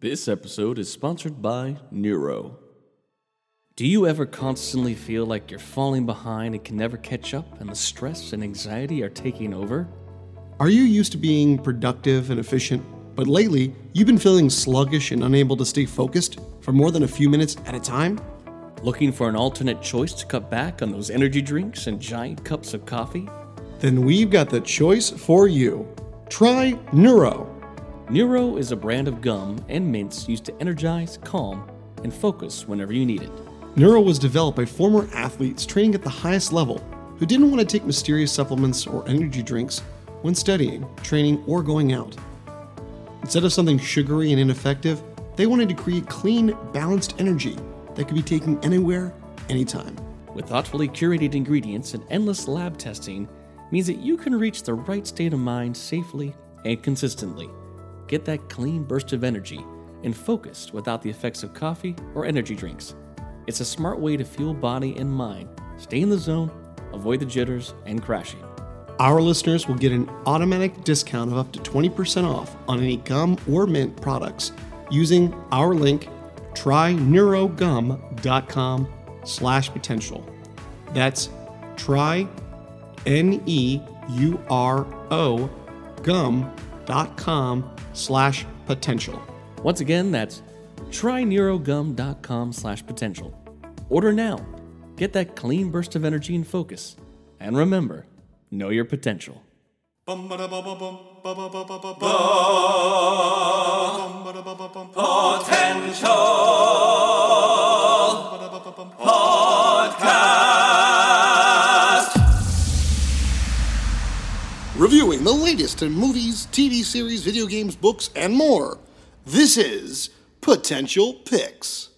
This episode is sponsored by Neuro. Do you ever constantly feel like you're falling behind and can never catch up, and the stress and anxiety are taking over? Are you used to being productive and efficient, but lately you've been feeling sluggish and unable to stay focused for more than a few minutes at a time? Looking for an alternate choice to cut back on those energy drinks and giant cups of coffee? Then we've got the choice for you. Try Neuro. Neuro is a brand of gum and mints used to energize, calm, and focus whenever you need it. Neuro was developed by former athletes training at the highest level who didn't want to take mysterious supplements or energy drinks when studying, training, or going out. Instead of something sugary and ineffective, they wanted to create clean, balanced energy that could be taken anywhere, anytime. With thoughtfully curated ingredients and endless lab testing, means that you can reach the right state of mind safely and consistently. Get that clean burst of energy and focused without the effects of coffee or energy drinks. It's a smart way to fuel body and mind, stay in the zone, avoid the jitters and crashing. Our listeners will get an automatic discount of up to 20% off on any gum or mint products using our link tryneurogum.com slash potential. That's try N-E-U-R-O gum.com slash potential. Once again, that's tryneurogum.com slash potential. Order now. Get that clean burst of energy and focus. And remember, know your potential. potential. The latest in movies, TV series, video games, books, and more. This is Potential Picks.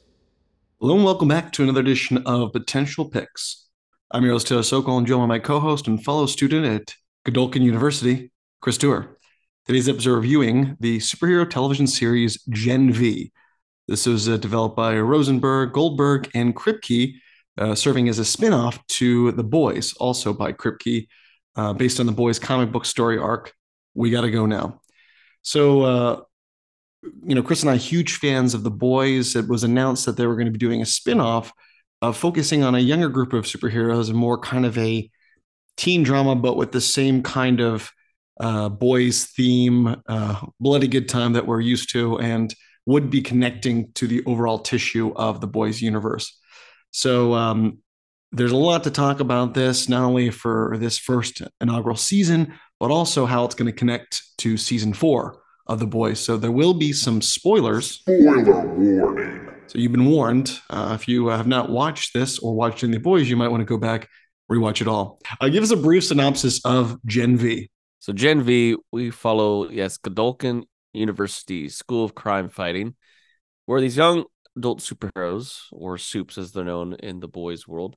Hello and welcome back to another edition of Potential Picks. I'm your host, Taylor Sokol, and joined by my co-host and fellow student at Godolkin University, Chris Tour. Today's episode reviewing the superhero television series Gen V. This was uh, developed by Rosenberg, Goldberg, and Kripke, uh, serving as a spin-off to The Boys, also by Kripke, uh, based on The Boys comic book story arc. We got to go now. So, uh, you know, Chris and I, huge fans of The Boys. It was announced that they were going to be doing a spin-off of focusing on a younger group of superheroes and more kind of a teen drama, but with the same kind of uh, boys theme, uh, bloody good time that we're used to, and would be connecting to the overall tissue of the boys universe. So um, there's a lot to talk about this, not only for this first inaugural season, but also how it's going to connect to season four of the boys. So there will be some spoilers. Spoiler warning. So you've been warned. Uh, if you have not watched this or watched any of the boys, you might want to go back rewatch it all. Uh, give us a brief synopsis of Gen V. So Gen V, we follow yes Godolkin University School of Crime Fighting, where these young adult superheroes, or soups as they're known in the boys' world,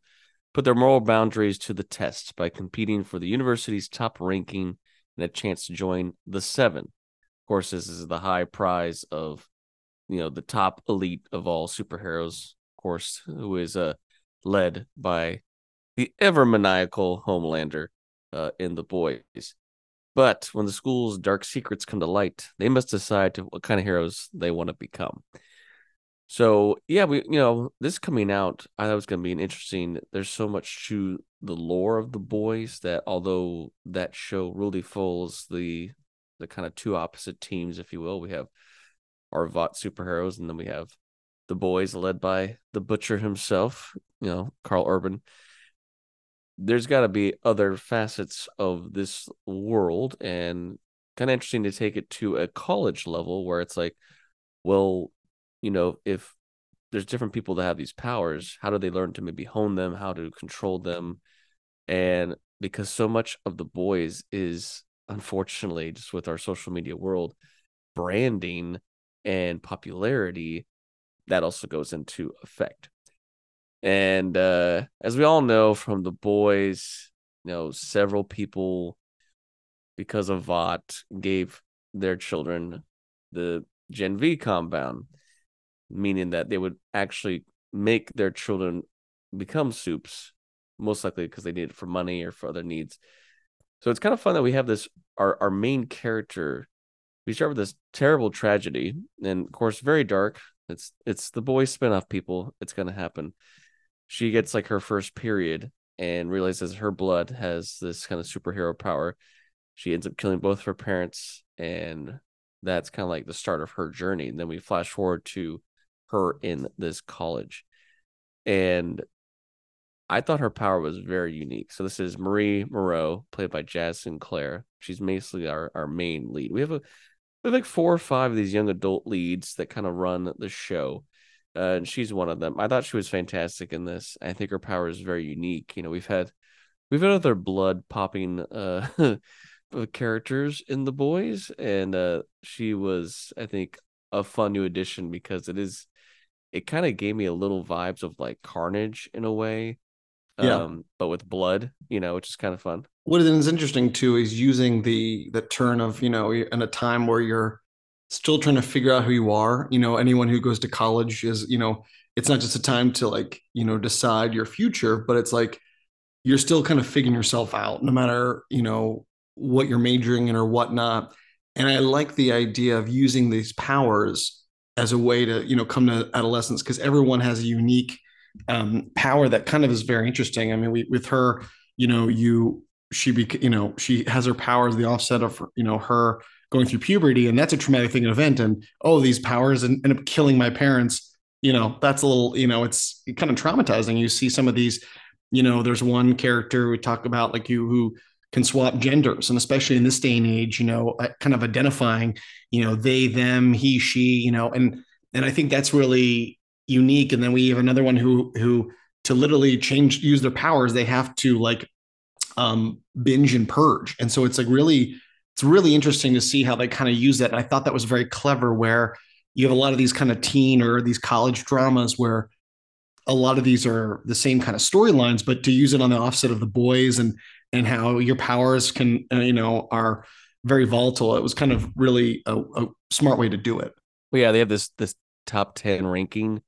put their moral boundaries to the test by competing for the university's top ranking and a chance to join the Seven. Of course, this is the high prize of you know the top elite of all superheroes, of course, who is uh led by the ever maniacal Homelander uh, in the boys. But when the school's dark secrets come to light, they must decide to what kind of heroes they want to become. So yeah, we you know this coming out, I thought it was going to be an interesting. There's so much to the lore of the boys that although that show really folds the the kind of two opposite teams, if you will, we have our Vought superheroes, and then we have the boys led by the butcher himself, you know, Karl Urban there's got to be other facets of this world and kind of interesting to take it to a college level where it's like well you know if there's different people that have these powers how do they learn to maybe hone them how to control them? And because so much of the boys is unfortunately just with our social media world branding and popularity that also goes into effect. And uh, as we all know from the boys, you know, several people, because of Vought, gave their children the Gen V compound, meaning that they would actually make their children become soups, most likely because they need it for money or for other needs. So it's kind of fun that we have this our our main character we start with this terrible tragedy, and of course, very dark. It's it's the boys spinoff people. It's gonna happen. She gets like her first period and realizes her blood has this kind of superhero power. She ends up killing both of her parents, and that's kind of like the start of her journey. And then we flash forward to her in this college. And I thought her power was very unique. So this is Marie Moreau, played by Jaz Sinclair. She's basically our, our main lead. We have a we have like four or five of these young adult leads that kind of run the show. Uh, and she's one of them. I thought she was fantastic in this. I think her power is very unique. You know, we've had we've had other blood popping uh characters in the boys, and uh she was, I think, a fun new addition because it is it kind of gave me a little vibes of like Carnage in a way. Yeah. Um, but with blood, you know, which is kind of fun. What is interesting too is using the the turn of you know in a time where you're still trying to figure out who you are. You know, anyone who goes to college is you know it's not just a time to like you know decide your future, but it's like you're still kind of figuring yourself out, no matter you know what you're majoring in or whatnot. And I like the idea of using these powers as a way to you know come to adolescence because everyone has a unique um, power that kind of is very interesting. I mean, we with her, you know, you she be you know she has her powers the offset of you know her going through puberty, and that's a traumatic thing, an event, and oh, these powers end, end up killing my parents. You know, that's a little you know it's kind of traumatizing. You see some of these, you know, there's one character we talk about like you who can swap genders. And especially in this day and age you know uh, kind of identifying you know they them he she you know and and i think that's really unique. And then we have another one who who to literally change use their powers they have to like um binge and purge. And so it's like really it's really interesting to see how they kind of use that. And i thought that was very clever where you have a lot of these kind of teen or these college dramas where a lot of these are the same kind of storylines but to use it on the offset of the boys and and how your powers can uh, you know are very volatile. It was kind of really a, a smart way to do it. Well yeah they have this this top 10 ranking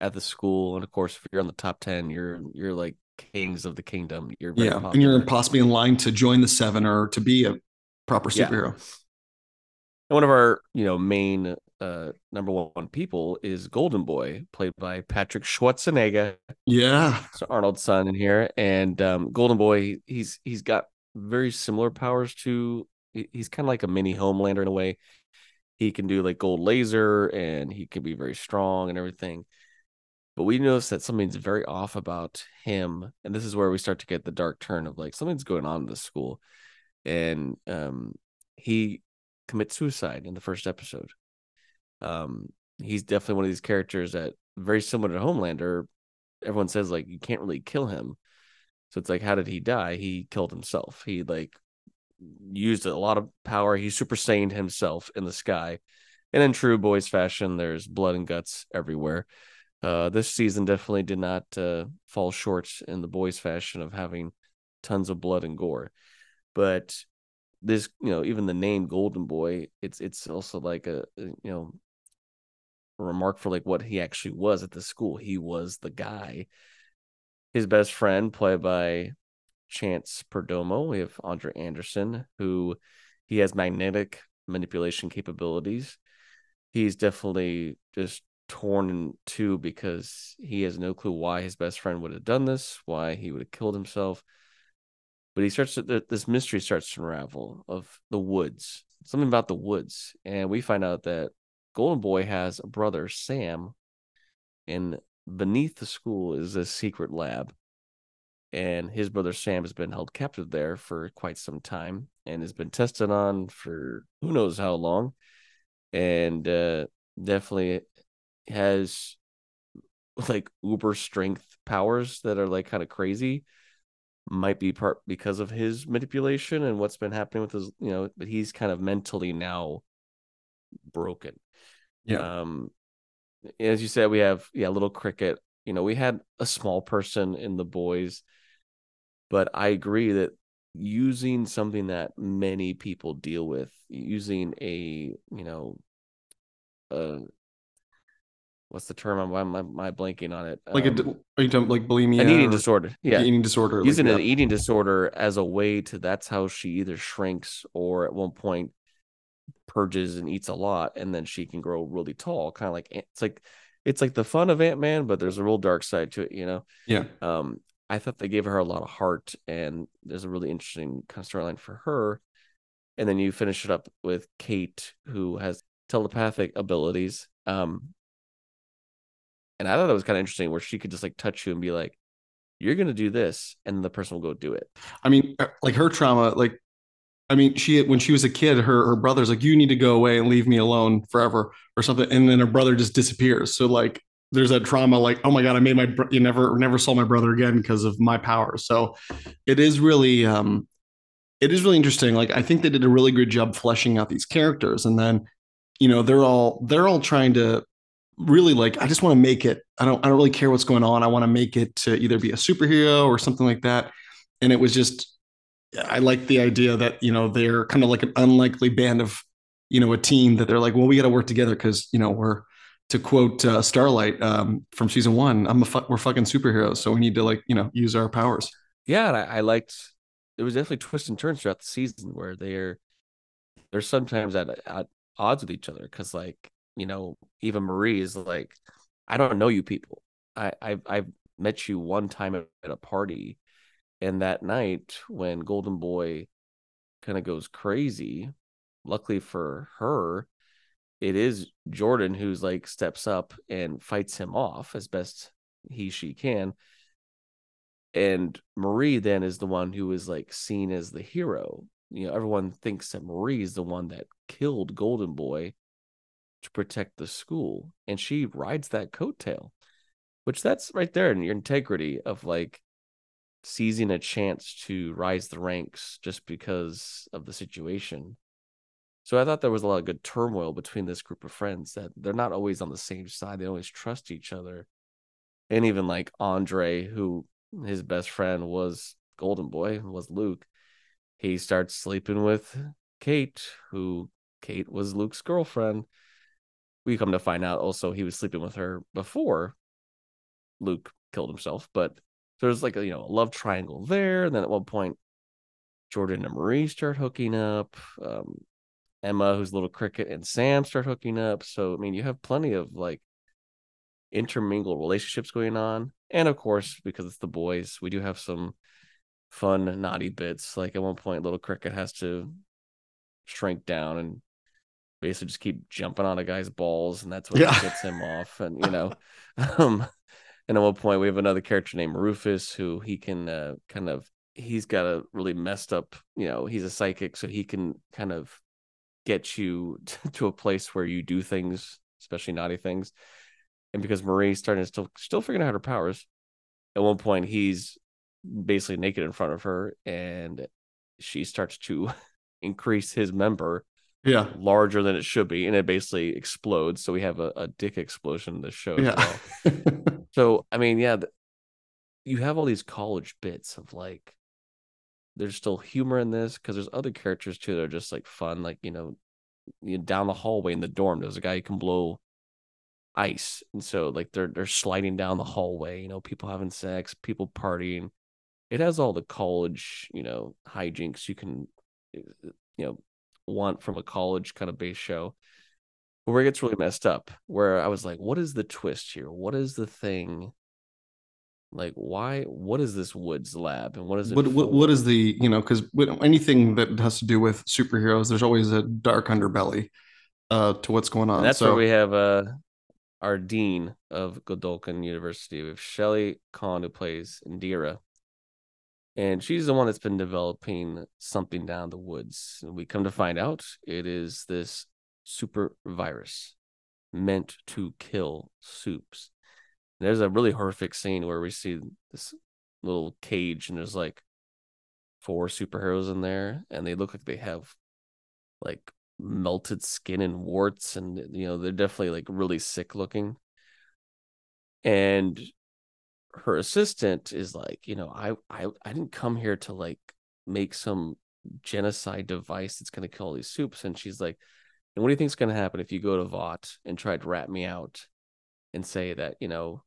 at the school and of course if you're on the top 10 you're you're like kings of the kingdom. You're yeah popular. and you're possibly in line to join the seven or to be a proper superhero. Yeah. and one of our you know main uh number one people is golden boy played by patrick schwarzenegger. Yeah. So arnold's son in here and um golden boy he's he's got very similar powers to he's kind of like a mini homelander in a way. He can do like gold laser and he can be very strong and everything. But we notice that something's very off about him and this is where we start to get the dark turn of like something's going on in the school. And um he commits suicide in the first episode um he's definitely one of these characters that very similar to homelander everyone says like you can't really kill him. So it's like how did he die? He killed himself. He like used a lot of power. He super saiyaned himself in the sky. And in true boys fashion there's blood and guts everywhere. Uh, this season definitely did not uh, fall short in the boys' fashion of having tons of blood and gore. But this, you know, even the name Golden Boy, it's it's also like a, a you know remark for like what he actually was at the school. He was the guy. His best friend, played by Chance Perdomo, we have Andre Anderson, who he has magnetic manipulation capabilities. He's definitely just torn in two because he has no clue why his best friend would have done this, why he would have killed himself. But he starts to, this mystery starts to unravel of the woods, something about the woods, and we find out that Golden Boy has a brother Sam, and beneath the school is a secret lab, and his brother Sam has been held captive there for quite some time and has been tested on for who knows how long, and uh, definitely has like uber strength powers that are like kind of crazy. Might be part because of his manipulation and what's been happening with his you know but he's kind of mentally now broken yeah um as you said we have yeah little cricket you know we had a small person in the boys but i agree that using something that many people deal with using a you know a what's the term? I'm, I, am I blanking on it? Like um, a, are you talking like bulimia? An eating disorder. Yeah, eating disorder. Using like, an eating disorder as a way to that's how she either shrinks or at one point purges and eats a lot, and then she can grow really tall. Kind of like it's like it's like the fun of Ant Man, but there's a real dark side to it, you know. Yeah. Um, I thought they gave her a lot of heart, and there's a really interesting kind of storyline for her. And then you finish it up with Kate, who has telepathic abilities. Um, and I thought that was kind of interesting, where she could just like touch you and be like, "You're gonna do this," and the person will go do it. I mean, uh, like her trauma, like I mean, she when she was a kid, her her brother's like, "You need to go away and leave me alone forever," or something, and then her brother just disappears. So like, there's that trauma, like, "Oh my god, I made my you never never saw my brother again because of my power." So it is really um, it is really interesting. Like, I think they did a really good job fleshing out these characters, and then you know they're all they're all trying to really like I just want to make it. I don't I don't really care what's going on. I want to make it to either be a superhero or something like that. And it was just I like the idea that you know they're kind of like an unlikely band of you know a team that they're like, well, we got to work together because you know we're to quote uh, Starlight um, from season one, I'm a fu- we're fucking superheroes, so we need to like you know use our powers. Yeah, I, I liked. There was definitely twists and turns throughout the season where they're they're sometimes at, at odds with each other because like you know even Marie is like, I don't know you people. I I've, I've met you one time at a party and that night, when Golden Boy kind of goes crazy, luckily for her, it is Jordan who's like steps up and fights him off as best he she can. And Marie then is the one who is like seen as the hero. You know, everyone thinks that Marie is the one that killed Golden Boy to protect the school. And she rides that coattail, which that's right there in your integrity of like seizing a chance to rise the ranks just because of the situation. So I thought there was a lot of good turmoil between this group of friends that they're not always on the same side. They always trust each other. And even like Andre, who his best friend was Golden Boy, was Luke, he starts sleeping with Kate, who Kate was Luke's girlfriend. We come to find out also he was sleeping with her before Luke killed himself, but there's like a you know a love triangle there. And then at one point, Jordan and Marie start hooking up. Um, Emma, who's little cricket, and Sam start hooking up. So I mean, you have plenty of like intermingled relationships going on. And of course, because it's the boys, we do have some fun naughty bits. Like at one point, little cricket has to shrink down and basically just keep jumping on a guy's balls, and that's what yeah. gets him off. And you know, um, and at one point, we have another character named Rufus who he can uh, kind of he's got a really messed up, you know, he's a psychic, so he can kind of get you to a place where you do things, especially naughty things. And because Marie's starting to still still figuring out her powers, at one point he's basically naked in front of her, and she starts to increase his member yeah larger than it should be and it basically explodes so we have a, a dick explosion in the show yeah. Well. so i mean yeah you have all these college bits of like there's still humor in this because there's other characters too that are just like fun like you know, you know down the hallway in the dorm there's a guy who can blow ice and so like they're they're sliding down the hallway you know people having sex people partying. It has all the college you know hijinks you can eh, eh, you know want from a college kind of base show where it gets really messed up where i was like what is the twist here? What is the thing? Like why what is this woods lab and what is it what, what, what is the you know because anything that has to do with superheroes there's always a dark underbelly uh to what's going on and that's so, where we have uh our dean of godolkin university. We have Shelley Conn who plays indira. And she's the one that's been developing something down the woods. And we come to find out it is this super virus meant to kill soups. There's a really horrific scene where we see this little cage and there's like four superheroes in there and they look like they have like melted skin and warts and you know they're definitely like really sick looking and her assistant is like, you know, I I I didn't come here to like make some genocide device that's going to kill all these soups. And she's like, and what do you think is going to happen if you go to Vought and try to rat me out and say that you know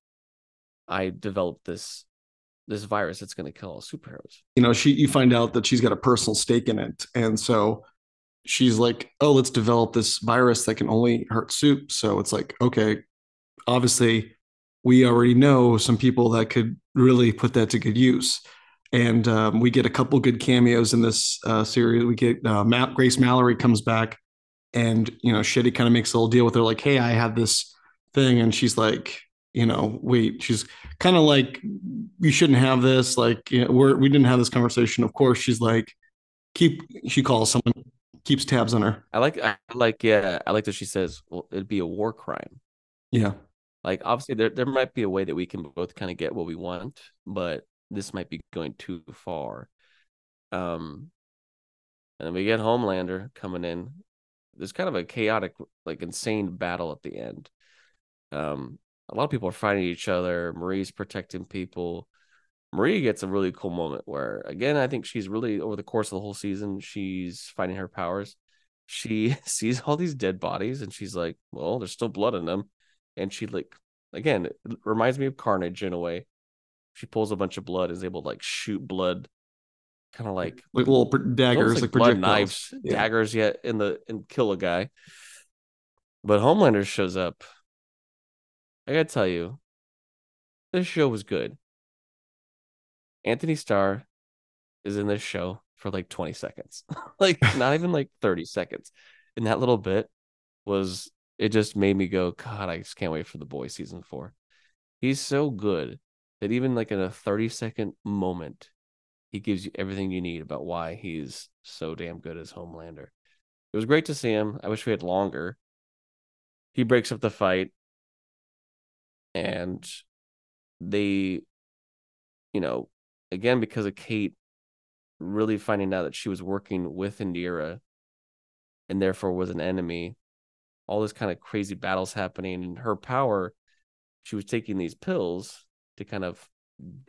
I developed this this virus that's going to kill all superheroes? You know, she you find out that she's got a personal stake in it, and so she's like, oh, let's develop this virus that can only hurt soup. So it's like, okay, obviously, we already know some people that could really put that to good use. And um, we get a couple good cameos in this uh, series. We get uh, Matt, Grace Mallory comes back, and you know, Shetty kind of makes a little deal with her, like, "Hey, I have this thing," and she's like, you know, wait, she's kind of like, "You shouldn't have this." Like, you know, we're we didn't have this conversation. Of course, she's like, keep. She calls someone, keeps tabs on her. I like, I like, yeah, I like that she says, "Well, it'd be a war crime." Yeah, like obviously there there might be a way that we can both kind of get what we want, but this might be going too far. Um, and then we get Homelander coming in. There's kind of a chaotic, like insane battle at the end. Um, a lot of people are fighting each other. Marie's protecting people. Marie gets a really cool moment where, again, I think she's really over the course of the whole season, she's finding her powers. She sees all these dead bodies and she's like, "Well, there's still blood in them," and she like, again, it reminds me of Carnage in a way she pulls a bunch of blood is able to like shoot blood kind of like like little daggers like, like blood knives yeah. daggers yet in the and kill a guy. But homelander shows up. I gotta tell you this show was good. Anthony starr is in this show for like 20 seconds. Like not even like 30 seconds. And that little bit was it just made me go god i just can't wait for the boy season four. He's so good that even like in a 30 second moment, he gives you everything you need about why he's so damn good as Homelander. It was great to see him. I wish we had longer. He breaks up the fight and they, you know, again, because of Kate really finding out that she was working with Indira and therefore was an enemy, all this kind of crazy battles happening and her power, she was taking these pills to kind of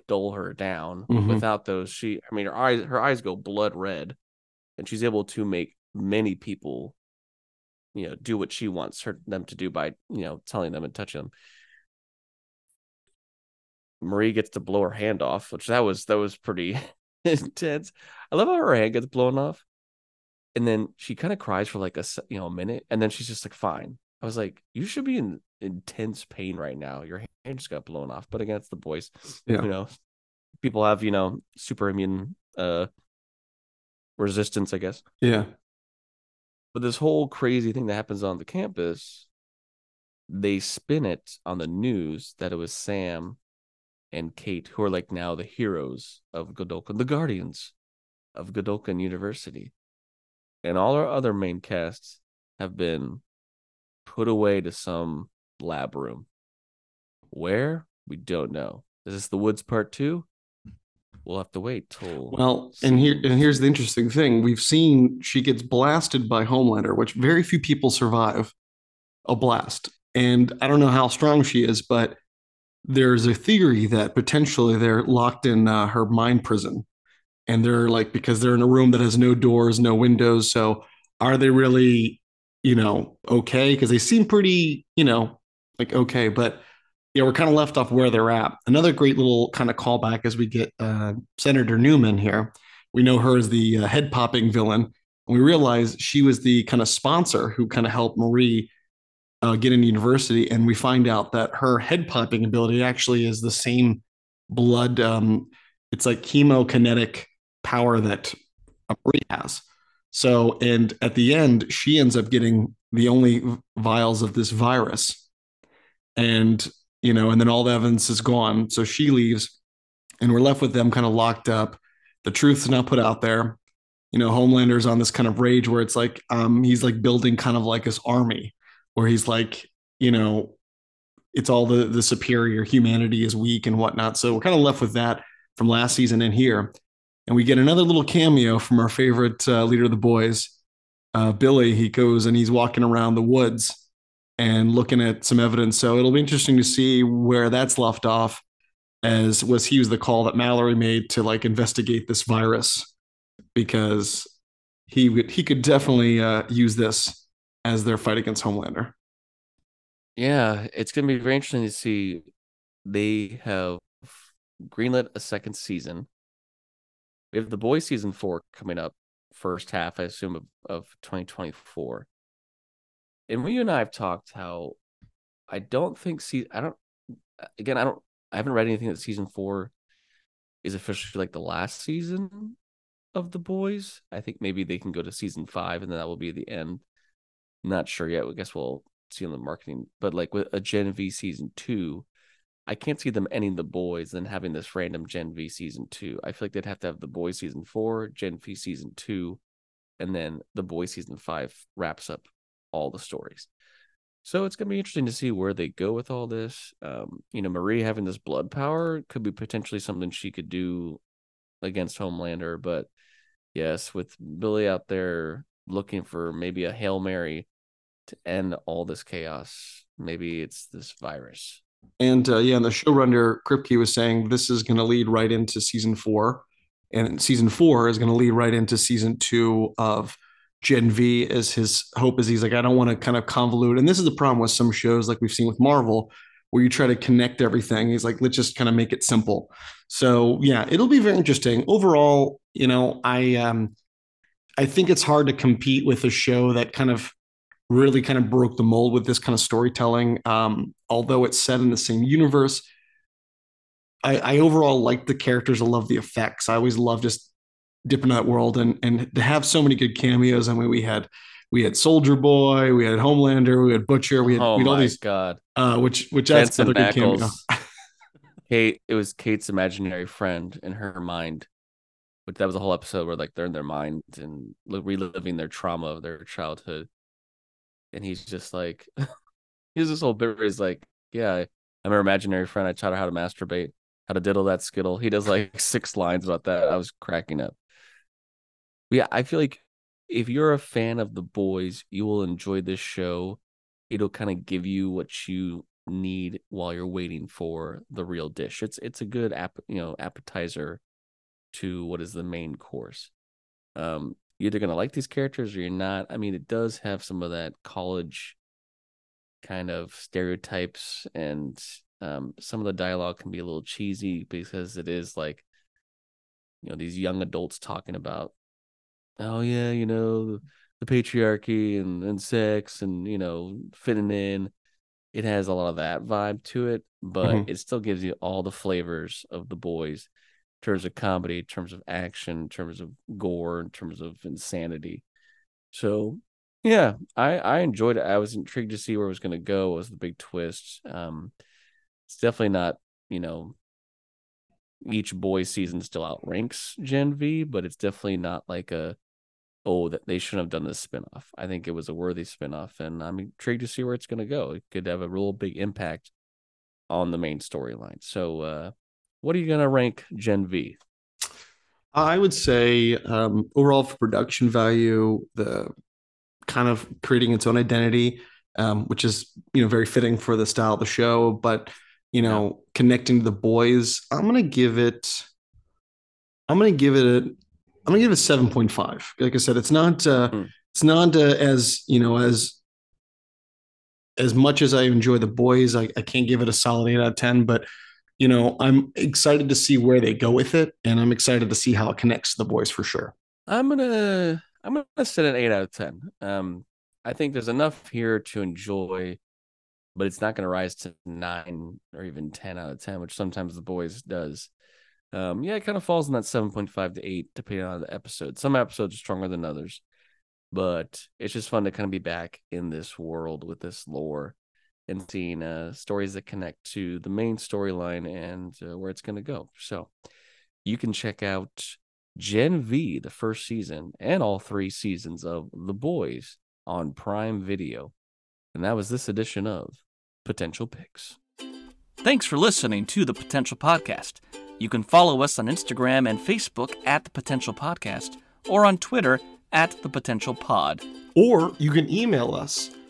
dull her down. Mm-hmm. Without those, she I mean her eyes her eyes go blood red, and she's able to make many people, you know, do what she wants her them to do by you know telling them and touching them. Marie gets to blow her hand off, which that was that was pretty intense. I love how her hand gets blown off, and then she kind of cries for like a you know a minute, and then she's just like fine. I was like, you should be in intense pain right now. Your hand just got blown off. But against the boys, yeah. you know, people have, you know, super immune uh resistance, I guess. Yeah. But this whole crazy thing that happens on the campus, they spin it on the news that it was Sam and Kate who are like now the heroes of Godolkin, the guardians of Godolkin University. And all our other main casts have been put away to some lab room. Where? We don't know. Is this the woods part two? We'll have to wait till Well, and here and here's the interesting thing. We've seen she gets blasted by Homelander, which very few people survive a blast. And I don't know how strong she is, but there's a theory that potentially they're locked in uh, her mind prison. And they're like because they're in a room that has no doors, no windows. So are they really, you know, okay? Because they seem pretty, you know, like okay, but yeah, we're kind of left off where they're at. Another great little kind of callback as we get uh, Senator Newman here. We know her as the uh, head popping villain. And we realize she was the kind of sponsor who kind of helped Marie uh, get into university. And we find out that her head popping ability actually is the same blood. Um, it's like hemokinetic power that Marie has. So, and at the end, she ends up getting the only vials of this virus and you know, and then all the evidence is gone. So she leaves, and we're left with them kind of locked up. The truth's not put out there. You know, Homelander's on this kind of rage where it's like um, he's like building kind of like his army, where he's like, you know, it's all the the superior humanity is weak and whatnot. So we're kind of left with that from last season in here, and we get another little cameo from our favorite uh, leader of the boys, uh, Billy. He goes and he's walking around the woods and looking at some evidence. So it'll be interesting to see where that's left off as was he was the call that Mallory made to like investigate this virus because he would he could definitely uh, use this as their fight against Homelander. Yeah, it's gonna be very interesting to see. They have greenlit a second season. We have the boys season four coming up first half, I assume, of, of 2024. And we and I have talked how I don't think see I don't uh, again I don't I haven't read anything that season four is officially like the last season of the boys. I think maybe they can go to season five and then that will be the end. Not sure yet. I guess we'll see on the marketing. But like with a Gen V season two, I can't see them ending the boys and having this random Gen V season two. I feel like they'd have to have the boys season four, Gen V season two, and then the boys season five wraps up all the stories. So it's gonna be interesting to see where they go with all this. Um, you know, Marie having this blood power could be potentially something she could do against Homelander, but yes, with Billy out there looking for maybe a Hail Mary to end all this chaos, maybe it's this virus. And uh, yeah, and the showrunner Kripke was saying this is going to lead right into season four, and season four is going to lead right into season two of Gen V. As his hope is, he's like, I don't want to kind of convolute. And this is the problem with some shows, like we've seen with Marvel, where you try to connect everything. He's like, let's just kind of make it simple. So yeah, it'll be very interesting. Overall, you know, I um, I think it's hard to compete with a show that kind of really kind of broke the mold with this kind of storytelling. Um, although it's set in the same universe, I, I overall like the characters. I love the effects. I always love just dipping that world and and to have so many good cameos. I mean, we had we had Soldier Boy, we had Homelander, we had Butcher, we had, oh we had all my these god, uh, which which adds Jensen another good cameo. Kate, it was Kate's imaginary friend in her mind. But that was a whole episode where like they're in their mind and reliving their trauma of their childhood. And he's just like, he's this whole bit where he's like, yeah, I'm her imaginary friend. I taught her how to masturbate, how to diddle that skittle. He does like six lines about that. I was cracking up. But yeah, I feel like if you're a fan of the boys, you will enjoy this show. It'll kind of give you what you need while you're waiting for the real dish. It's it's a good app, you know, appetizer to what is the main course. Um, you're either gonna like these characters or you're not. I mean, it does have some of that college kind of stereotypes, and um, some of the dialogue can be a little cheesy because it is like, you know, these young adults talking about, oh yeah, you know, the patriarchy and and sex and you know fitting in it has a lot of that vibe to it, but Mhm. it still gives you all the flavors of the boys terms of comedy, in terms of action, in terms of gore, in terms of insanity. So yeah, I I enjoyed it. I was intrigued to see where it was going to go. What was the big twist? Um, it's definitely not you know each boy season still outranks Gen V, but it's definitely not like a oh that they shouldn't have done this spinoff. I think it was a worthy spinoff, and I'm intrigued to see where it's going to go. It could have a real big impact on the main storyline. So, uh, what are you going to rank Gen V? I would say um, overall for production value, the kind of creating its own identity, um, which is you know very fitting for the style of the show. But you know, connecting to the boys, I'm gonna give it. I'm gonna give it a. I'm gonna give it a seven point five. Like I said, it's not. Uh, Hmm. It's not uh, as you know as. As much as I enjoy the boys, I, I can't give it a solid eight out of ten. But you know, I'm excited to see where they go with it, and I'm excited to see how it connects to the boys for sure. I'm gonna I'm gonna set an eight out of ten. Um, I think there's enough here to enjoy, but it's not gonna rise to nine or even ten out of ten, which sometimes the boys does. Um, yeah, it kind of falls in that seven point five to eight, depending on the episode. Some episodes are stronger than others, but it's just fun to kind of be back in this world with this lore and seeing uh, stories that connect to the main storyline and uh, where it's going to go. So you can check out Gen V, the first season, and all three seasons of The Boys on Prime Video. And that was this edition of Potential Picks. Thanks for listening to the Potential Podcast. You can follow us on Instagram and Facebook at the Potential Podcast or on Twitter at the Potential Pod. Or you can email us.